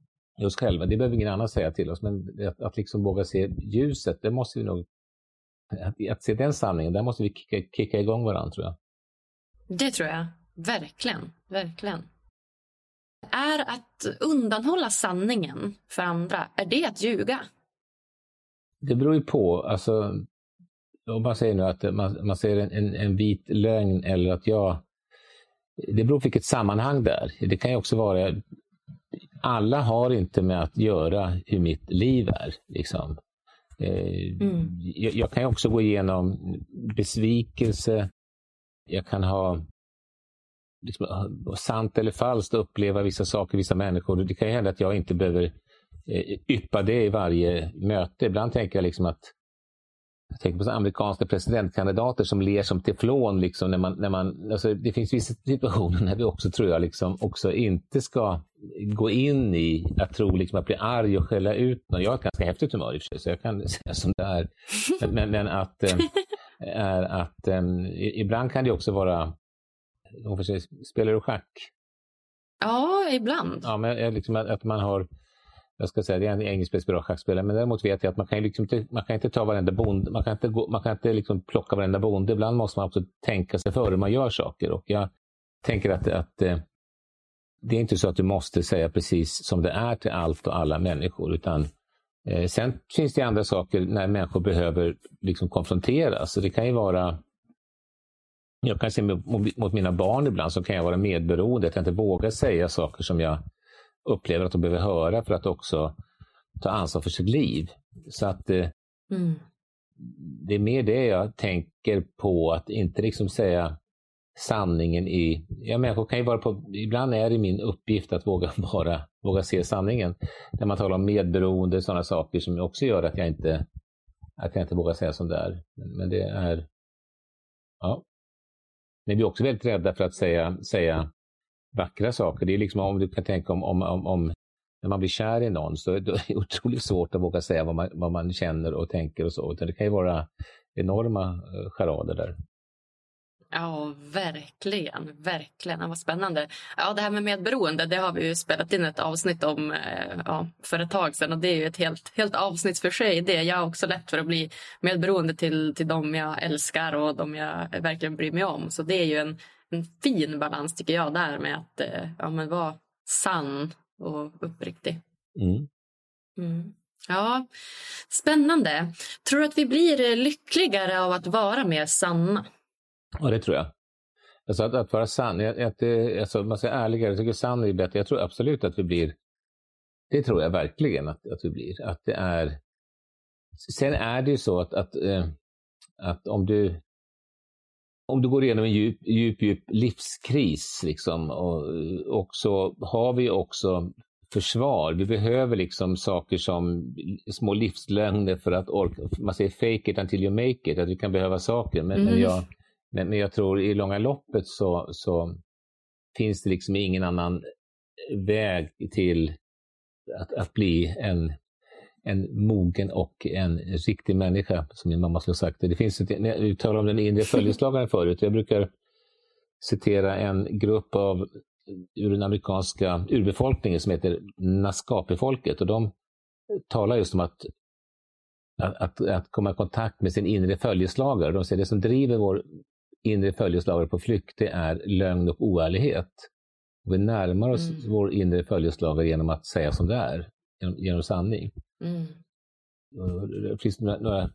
oss själva. Det behöver ingen annan säga till oss, men att, att liksom våga se ljuset, det måste vi nog... Att, att se den sanningen, där måste vi kicka, kicka igång varandra tror jag. Det tror jag. Verkligen. Verkligen. Är att undanhålla sanningen för andra, är det att ljuga? Det beror ju på. Alltså, om man säger nu att man, man säger en, en, en vit lögn eller att jag... Det beror på vilket sammanhang det är. Det kan ju också vara... Alla har inte med att göra hur mitt liv är. Liksom. Eh, mm. Jag, jag, kan också gå igenom besvikelse. Jag kan ha liksom, sant eller falskt uppleva vissa saker, vissa människor. Det kan hända att jag inte behöver eh, yppa det i varje möte. Ibland tänker jag liksom att jag tänker på amerikanska presidentkandidater som ler som teflon. Liksom, när man, när man, alltså, det finns vissa situationer när vi också, tror jag, liksom, också inte ska gå in i att tro liksom, att bli arg och skälla ut någon. Jag har ett ganska häftigt humör i och för sig, så jag kan säga som det är. Men, men att, äh, är att äh, ibland kan det också vara hon får spelar du schack? Ja, ibland. Ja, men liksom att man har, jag ska säga det är en engelskspelare schackspelare, men däremot vet jag att man kan, liksom inte, man kan inte ta varenda bonde, man kan inte, gå, man kan inte liksom plocka varenda bonde. Ibland måste man också tänka sig för hur man gör saker. Och jag tänker att, att eh, det är inte så att du måste säga precis som det är till allt och alla människor, utan eh, sen finns det andra saker när människor behöver liksom konfronteras. Så det kan ju vara jag kan se mot mina barn ibland så kan jag vara medberoende, att jag inte vågar säga saker som jag upplever att de behöver höra för att också ta ansvar för sitt liv. Så att eh, mm. det är mer det jag tänker på, att inte liksom säga sanningen i... Ja, människor kan ju vara på... Ibland är det min uppgift att våga, vara, våga se sanningen. När man talar om medberoende, sådana saker som också gör att jag inte, att jag inte vågar säga som det är. Men det är... Ja, men vi är också väldigt rädda för att säga, säga vackra saker. Det är liksom om du kan tänka om, om, om, om när man blir kär i någon så är det otroligt svårt att våga säga vad man, vad man känner och tänker och så. Utan det kan ju vara enorma eh, charader där. Ja, verkligen. Verkligen. vad spännande. Ja, det här med medberoende det har vi spelat in ett avsnitt om eh, ja, för ett tag sedan. Och det är ju ett helt, helt avsnitt för sig. Det. Jag har också lätt för att bli medberoende till, till dem jag älskar och de jag verkligen bryr mig om. Så det är ju en, en fin balans tycker jag där med att eh, ja, men vara sann och uppriktig. Mm. Mm. Ja, spännande. Tror du att vi blir lyckligare av att vara mer sanna? Ja, det tror jag. Alltså att, att vara sann, att, att, alltså, man säger ärligare, jag tycker sann är bättre. Jag tror absolut att vi blir, det tror jag verkligen att, att vi blir. Att det är, sen är det ju så att, att, eh, att om du om du går igenom en djup, djup, djup livskris, liksom, och, och så har vi också försvar. Vi behöver liksom saker som små livslögner för att orka. Man säger fake it until you make it, att vi kan behöva saker. Men, mm. men jag, men, men jag tror i långa loppet så, så finns det liksom ingen annan väg till att, att bli en, en mogen och en riktig människa, som min mamma skulle ha sagt. Det finns ett, vi talade om den inre följeslagaren förut. Jag brukar citera en grupp av ur den amerikanska urbefolkningen som heter Naskapi-folket. Och de talar just om att, att, att, komma i kontakt med sin inre följeslagare. De säger det som driver vår inre följeslagare på flykt, det är lögn och oärlighet. vi närmar oss mm. vår inre följeslagare genom att säga som det är, genom, genom sanning. Mm. Det finns några, några,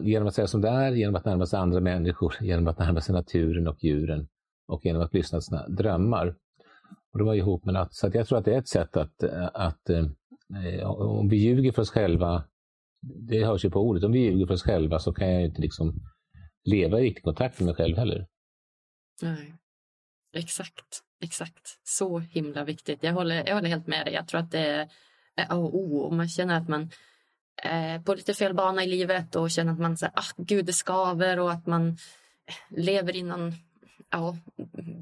genom att säga som det är, genom att närma sig andra människor, genom att närma sig naturen och djuren och genom att lyssna till sina drömmar. Och det var ihop med att, så jag tror att det är ett sätt att, att eh, om vi ljuger för oss själva, det hörs ju på ordet, om vi ljuger för oss själva så kan jag inte liksom leva i riktig kontakt med mig själv heller. Nej. Exakt, exakt. Så himla viktigt. Jag håller, jag håller helt med dig. Jag tror att det är A och O. Om man känner att man är på lite fel bana i livet och känner att man säger, ah, gud det skaver och att man lever i någon ja,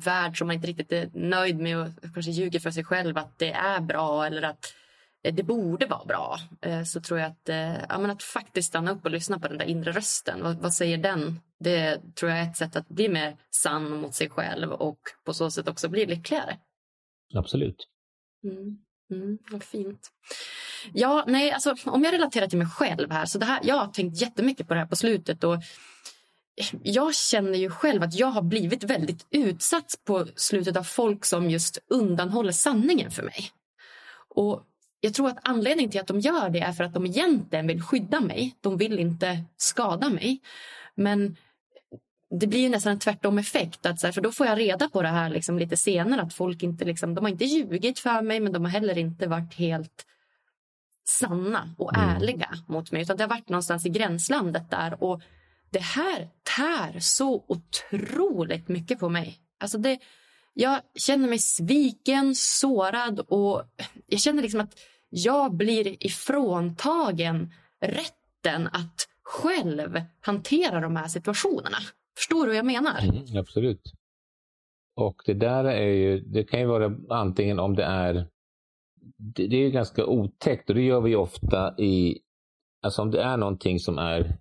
värld som man inte riktigt är nöjd med och kanske ljuger för sig själv att det är bra eller att det borde vara bra eh, så tror jag att, eh, ja, men att faktiskt stanna upp och lyssna på den där inre rösten. Vad, vad, säger den? Det tror jag är ett sätt att bli mer sann mot sig själv och på så sätt också bli lyckligare. Absolut. Mm. Mm, vad fint. Ja, nej, alltså, om jag relaterar till mig själv här. så det här, Jag har tänkt jättemycket på det här på slutet. Och jag känner ju själv att jag har blivit väldigt utsatt på slutet av folk som just undanhåller sanningen för mig. Och jag tror att anledningen till att de gör det är för att de egentligen vill skydda mig. De vill inte skada mig. Men det blir nästan en tvärtom effekt. Att så här, för då får jag reda på det här liksom lite senare. Att folk inte liksom, de har inte ljugit för mig men de har heller inte varit helt sanna och mm. ärliga mot mig. Utan det har varit någonstans i gränslandet där. Och det här tär så otroligt mycket på mig. Alltså det, jag känner mig sviken, sårad och jag känner liksom att jag blir ifråntagen rätten att själv hantera de här situationerna. Förstår du vad jag menar? Mm, absolut. Och det där är ju, det kan ju vara antingen om det är, det, det är ju ganska otäckt och det gör vi ofta i, alltså om det är någonting som är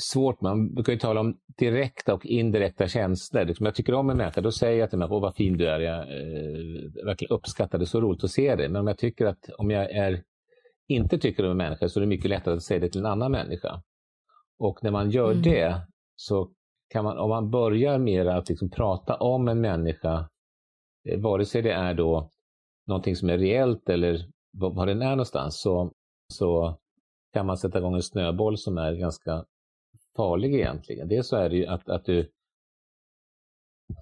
svårt, man brukar ju tala om direkta och indirekta känslor. Liksom jag tycker om en människa, då säger jag till mig, åh vad fin du är, jag eh, verkligen uppskattar det, så roligt att se dig. Men om jag tycker att, om jag är, inte tycker om en människa så är det mycket lättare att säga det till en annan människa. Och när man gör mm. det så kan man, om man börjar med att liksom prata om en människa, eh, vare sig det är då någonting som är reellt eller var den är någonstans, så, så kan man sätta igång en snöboll som är ganska farlig egentligen. Dels så är det ju att, att du...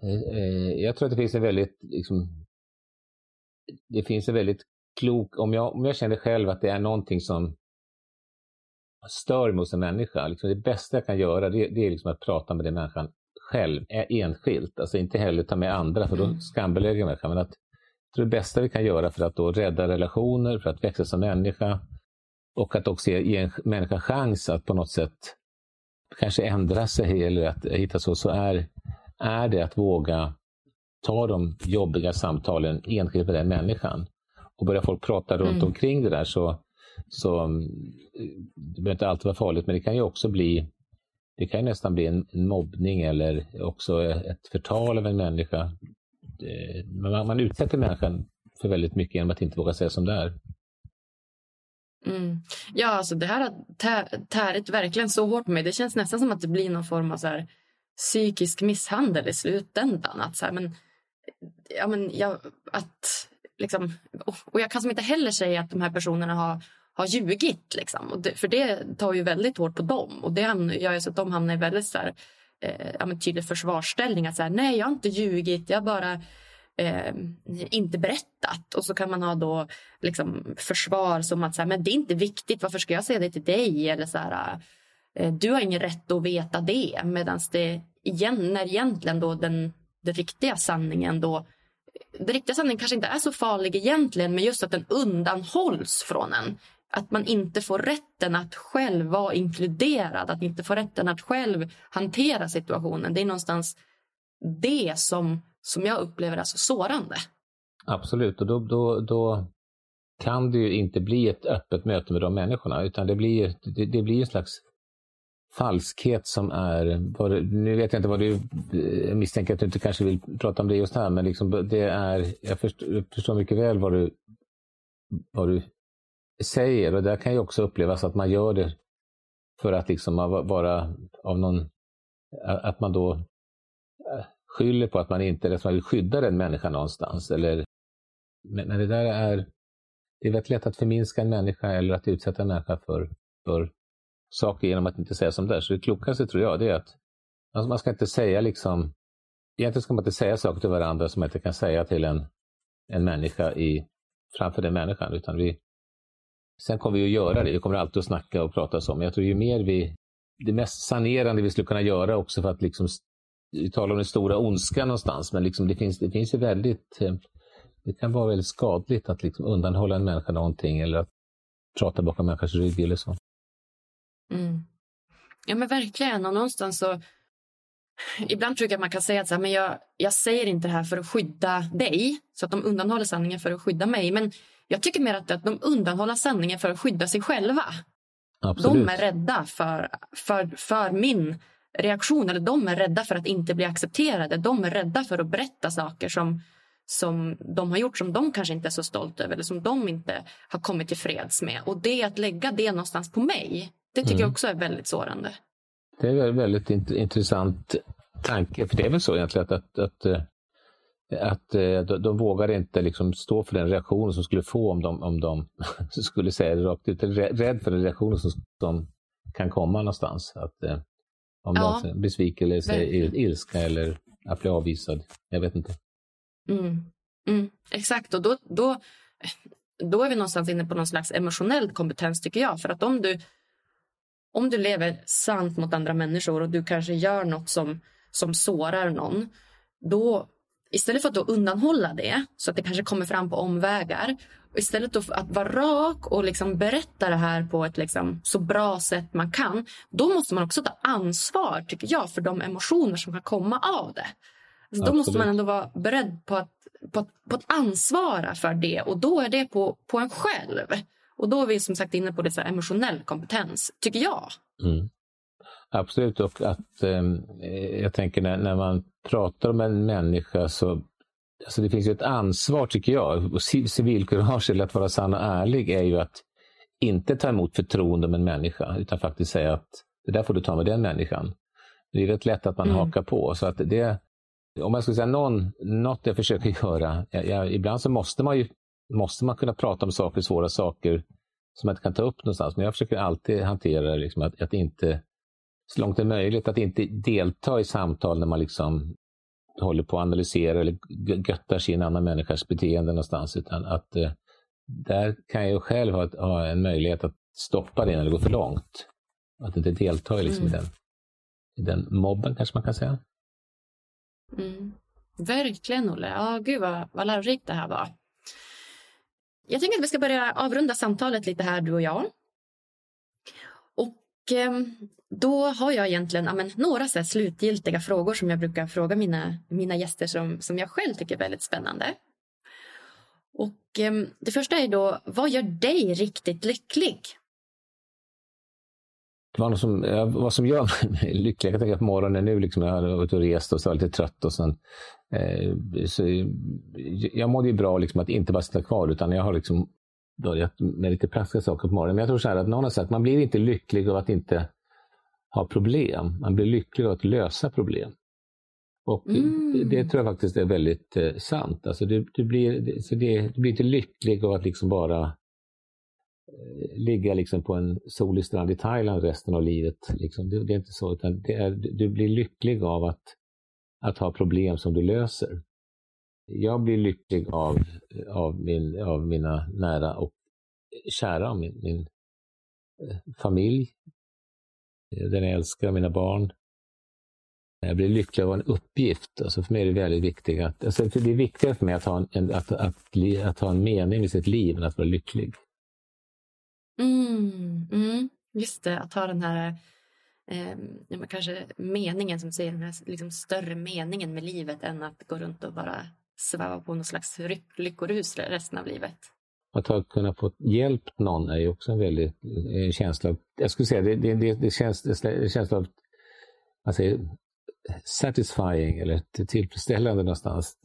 Eh, eh jag tror att det finns en väldigt, liksom, det finns en väldigt klok, om jag, om jag känner själv att det är någonting som stör mig hos en människa, liksom det bästa jag kan göra det, det är liksom att prata med den människan själv, enskilt, alltså inte heller ta med andra för då mm. skambelägger jag människan. Men att, det bästa vi kan göra för att då rädda relationer, för att växa som människa och att också ge en människa chans att på något sätt kanske ändra sig eller att hitta så, så är, är det att våga ta de jobbiga samtalen enskilt med den människan. Och börjar folk prata runt mm. omkring det där så, så mm, det behöver inte alltid vara farligt, men det kan ju också bli det kan nästan bli en mobbning eller också ett förtal av en människa. Man, man utsätter människan för väldigt mycket genom att inte våga säga som det är. Mm. Ja, alltså det här har tärit verkligen så hårt på mig. Det känns nästan som att det blir någon form av så här, psykisk misshandel i slutändan. Att så här, men, ja, men, jag, att, liksom, och jag kan som inte heller säga att de här personerna har, har ljugit. Liksom. Och det, för det tar ju väldigt hårt på dem. Och det gör ju så att de hamnar i väldigt så här, eh, ja, men tydlig försvarsställning. Att så här, nej, jag har inte ljugit. Jag bara eh, inte berättat. Och så kan man ha då liksom försvar som att så här, men det är inte viktigt, varför ska jag säga det till dig? Eller så här, eh, du har ingen rätt att veta det. Medan det igen, när egentligen då den, den riktiga sanningen då den riktiga sanningen kanske inte är så farlig egentligen men just att den undanhålls från en. Att man inte får rätten att själv vara inkluderad, att inte få rätten att själv hantera situationen. Det är någonstans det som som jag upplever är så sårande. Absolut, och då, då, då kan det ju inte bli ett öppet möte med de människorna, utan det blir, det, det blir en slags falskhet som är, nu vet jag inte vad du, jag misstänker att du inte kanske vill prata om det just här, men liksom det är, jag förstår, jag förstår mycket väl vad du, vad du säger och där kan ju också upplevas att man gör det för att liksom vara av någon, att man då skyller på att man inte eller att man vill skydda den människan någonstans. Eller, men, men det där är, det är väldigt lätt att förminska en människa eller att utsätta en människa för, för saker genom att inte säga som det är. Så det klokaste tror jag det är att alltså man ska inte säga liksom, egentligen ska man inte säga saker till varandra som man inte kan säga till en, en människa i, framför den människan. Utan vi, sen kommer vi att göra det, vi kommer alltid att snacka och prata om jag tror ju mer vi, det mest sanerande vi skulle kunna göra också för att liksom vi talar om den stora ondskan någonstans, men liksom det, finns, det finns ju väldigt, eh, det kan vara väldigt skadligt att liksom undanhålla en människa någonting eller att prata bakom människors rygg eller så. Mm. Ja men verkligen, och någonstans så Ibland tror jag att man kan säga att så här, men jag, jag säger inte det här för att skydda dig, så att de undanhåller sanningen för att skydda mig. Men jag tycker mer att, att de undanhåller sanningen för att skydda sig själva. Absolut. De är rädda för, för, för min reaktion. Eller de är rädda för att inte bli accepterade. De är rädda för att berätta saker som, som de har gjort som de kanske inte är så stolta över eller som de inte har kommit till freds med. Och det att lägga det någonstans på mig, det tycker mm. jag också är väldigt sårande. Det är en väldigt intressant tanke, för det är väl så egentligen att, att, att, eh, att eh, de, de vågar inte liksom stå för den reaktion som skulle få om de, om de skulle säga det rakt ut. Rädd för den reaktionen som, som kan komma någonstans. Att, eh, om ja, de besvikelse, ilska eller att bli avvisad. Jag vet inte. Mm. Mm, exakt, och då, då, då är vi någonstans inne på någon slags emotionell kompetens tycker jag. För att om du, om du lever sant mot andra människor och du kanske gör något som, som sårar någon. Då, istället för att då undanhålla det så att det kanske kommer fram på omvägar. Istället för att vara rak och liksom berätta det här på ett liksom så bra sätt man kan. Då måste man också ta ansvar tycker jag för de emotioner som kan komma av det. Alltså, då måste man ändå vara beredd på att, på, på att ansvara för det och då är det på, på en själv. Och då är vi som sagt inne på det så emotionell kompetens, tycker jag. Mm. Absolut, och att eh, jag tänker när, när man pratar om en människa så alltså det finns ju ett ansvar tycker jag. Och civilkurage eller att vara sann och ärlig är ju att inte ta emot förtroende om en människa utan faktiskt säga att det där får du ta med den människan. Det är rätt lätt att man mm. hakar på. Så att det, om jag skulle säga någon, något jag försöker göra, jag, jag, ibland så måste man ju måste man kunna prata om saker, svåra saker som man inte kan ta upp någonstans. Men jag försöker alltid hantera liksom att, att inte, så långt det är möjligt, att inte delta i samtal när man liksom håller på att analysera eller göttar sig i en annan människas beteende någonstans. Utan att eh, där kan jag själv ha, ha, en möjlighet att stoppa det när det går för långt. Att inte delta i, liksom, mm. i, den, i den mobben kanske man kan säga. Mm. Verkligen Olle. Ja, gud vad, vad lärorikt det här var. Jag tänker att vi ska börja avrunda samtalet lite här, du och jag. Och Ehm, då har jag egentligen ja, men, några så här, slutgiltiga frågor som jag brukar fråga mina, mina gäster som, som jag själv tycker är väldigt spännande. Och eh, Det första är då, vad gör dig riktigt lycklig? Vad som, vad som gör mig lycklig, jag kan tänka på morgonen nu, liksom, jag har varit och rest och så var lite trött och sen Eh, så jag mådde ju bra liksom att inte bara sitta kvar utan jag har liksom börjat med lite praktiska saker på morgonen. Men jag tror så här att någon har sagt man blir inte lycklig av att inte ha problem. Man blir lycklig av att lösa problem. Och mm. det, tror jag faktiskt är väldigt eh, sant. Alltså du, du, blir, så det, du blir inte lycklig av att liksom bara eh, ligga liksom på en solig strand i Thailand resten av livet. Liksom. Det, det, är inte så, utan det är, du blir lycklig av att att ha problem som du löser. Jag blir lycklig av, av, min, av mina nära och kära, min, min eh, familj, eh, den jag älskar, mina barn. Jag blir lycklig av en uppgift. Alltså för mig är det väldigt viktigt att, alltså det är viktigare för mig att ha en, att, att, att, att ha en mening i sitt liv än att vara lycklig. Mm, mm, just det, att ha den här eh, kanske meningen som säger den här liksom större meningen med livet än att gå runt och bara sväva på någon slags lyckorus resten av livet. Att ha kunnat få hjälp någon är ju också en väldigt en känsla av, jag skulle säga det, det, det, det känns, det känsla av man säger, satisfying eller tillfredsställande någonstans.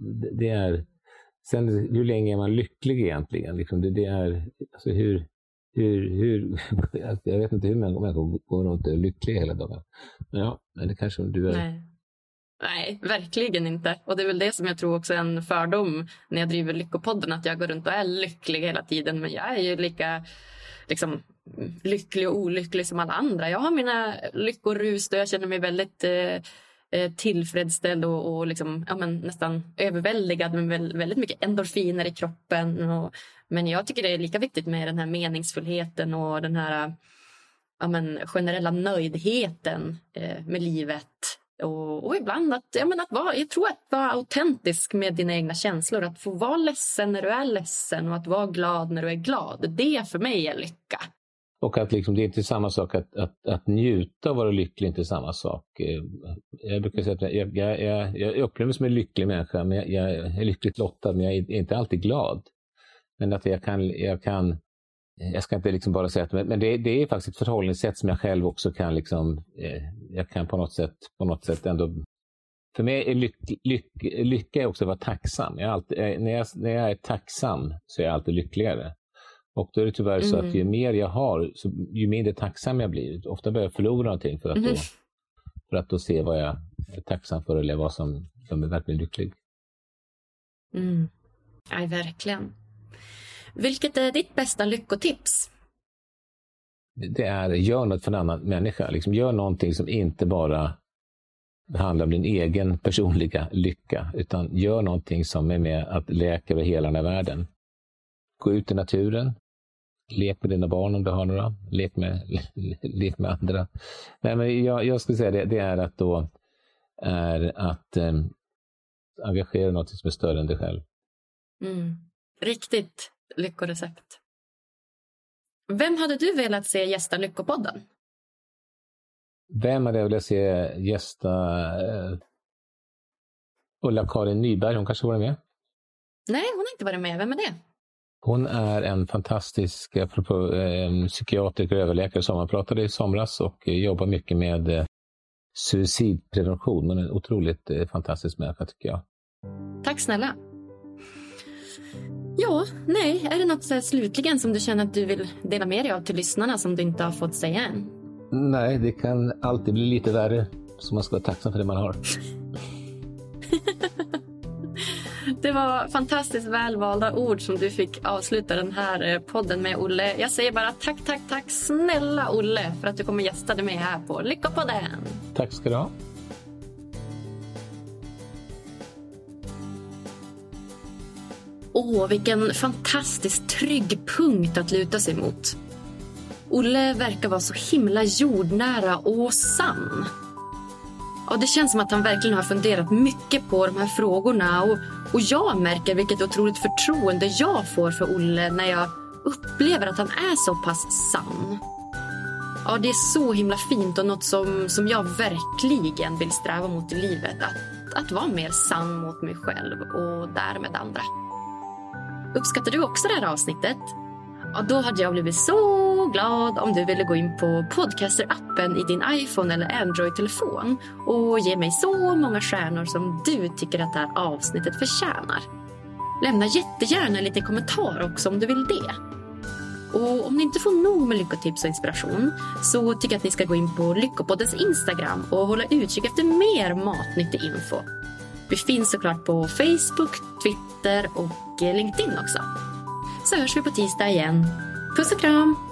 Det, det är, sen hur länge är man lycklig egentligen? Liksom det, det är, alltså hur, hur, hur, jag vet inte hur många människor går runt och är lyckliga hela dagen. Men ja, men det kanske du är. Nej. Nej, verkligen inte. Och det är väl det som jag tror också är en fördom när jag driver Lyckopodden, att jag går runt och är lycklig hela tiden. Men jag är ju lika liksom, lycklig och olycklig som alla andra. Jag har mina lyckorus och jag känner mig väldigt eh, eh tillfredsställd och, och liksom, ja, men nästan överväldigad med väldigt mycket endorfiner i kroppen. Och, men jag tycker det är lika viktigt med den här meningsfullheten och den här ja, men, generella nöjdheten eh, med livet. Och, och, ibland att, ja, men att vara, jag tror att vara autentisk med dina egna känslor. Att få vara ledsen när du är ledsen och att vara glad när du är glad. Det för mig är lycka. Och att liksom, det är inte samma sak att, att, att njuta och vara lycklig, inte samma sak. Eh, jag brukar säga att jag, jag, jag, jag upplever mig som en lycklig människa, men jag, jag är lyckligt lottad, men jag är inte alltid glad. Men att jag kan, jag kan jag ska inte liksom bara säga att, men det, det är faktiskt ett förhållningssätt som jag själv också kan liksom, eh, jag kan på något sätt, på något sätt ändå för mig är lyck, lyck, lycka också att vara tacksam. Jag alltid, eh, när, jag, när jag är tacksam så är jag alltid lyckligare. Och då är det tyvärr mm. så att ju mm. mer jag har, så ju mindre tacksam jag blir. Ofta börjar jag förlora någonting för att, mm. då, för att då se vad jag är tacksam för eller vad som, som är verkligen lycklig. Mm. Ja, verkligen. Vilket är ditt bästa lyckotips? Det är, gör något för en annan människa. Liksom, gör någonting som inte bara handlar om din egen personliga lycka, utan gör någonting som är med att läka över hela den här världen. Gå ut i naturen, lek med dina barn om du har några, lek med, lek med andra. Nej, men jag, jag skulle säga det, det är att då är att eh, engagera något som är större än dig själv. Mm. Riktigt lyckorecept. Vem hade du velat se gästa Lyckopodden? Vem hade jag velat se gästa uh, Ulla-Karin Nyberg? Hon kanske var med? Nej, hon har inte varit med. Vem är det? Hon är en fantastisk apropå, eh, psykiatriker och överläkare som man pratade i somras och jobbar mycket med eh, suicidprevention. Hon är en otroligt eh, fantastisk människa tycker jag. Tack snälla. Ja, nej, är det något så slutligen som du känner att du vill dela med dig av till lyssnarna som du inte har fått säga än? Nej, det kan alltid bli lite värre. Så man ska vara tacksam för det man har. Det var fantastiskt välvalda ord som du fick avsluta den här eh, podden med, Olle. Jag säger bara tack, tack, tack snälla Olle för att du kom och gästade mig här på Lyckopodden. Tack ska du ha. Åh, vilken fantastiskt trygg punkt att luta sig mot. Olle verkar vara så himla jordnära och sann. Ja, det känns som att han verkligen har funderat mycket på de här frågorna. Och, och jag märker vilket otroligt förtroende jag får för Olle när jag upplever att han är så pass sann. Ja, det är så himla fint och något som, som jag verkligen vill sträva mot i livet. Att, att vara mer sann mot mig själv och därmed andra. Uppskattar du också det här avsnittet? Ja, då hade jag blivit så glad om du ville gå in på Podcaster-appen i din iPhone eller Android-telefon och ge mig så många stjärnor som du tycker att det här avsnittet förtjänar. Lämna jättegärna en liten kommentar också om du vill det. Och om ni inte får nog med lyckotips och inspiration så tycker jag att ni ska gå in på Lyckopoddens Instagram och hålla utkik efter mer matnyttig info. Vi finns såklart på Facebook, Twitter och eh, LinkedIn också. Så hörs vi på tisdag igen. Puss och kram!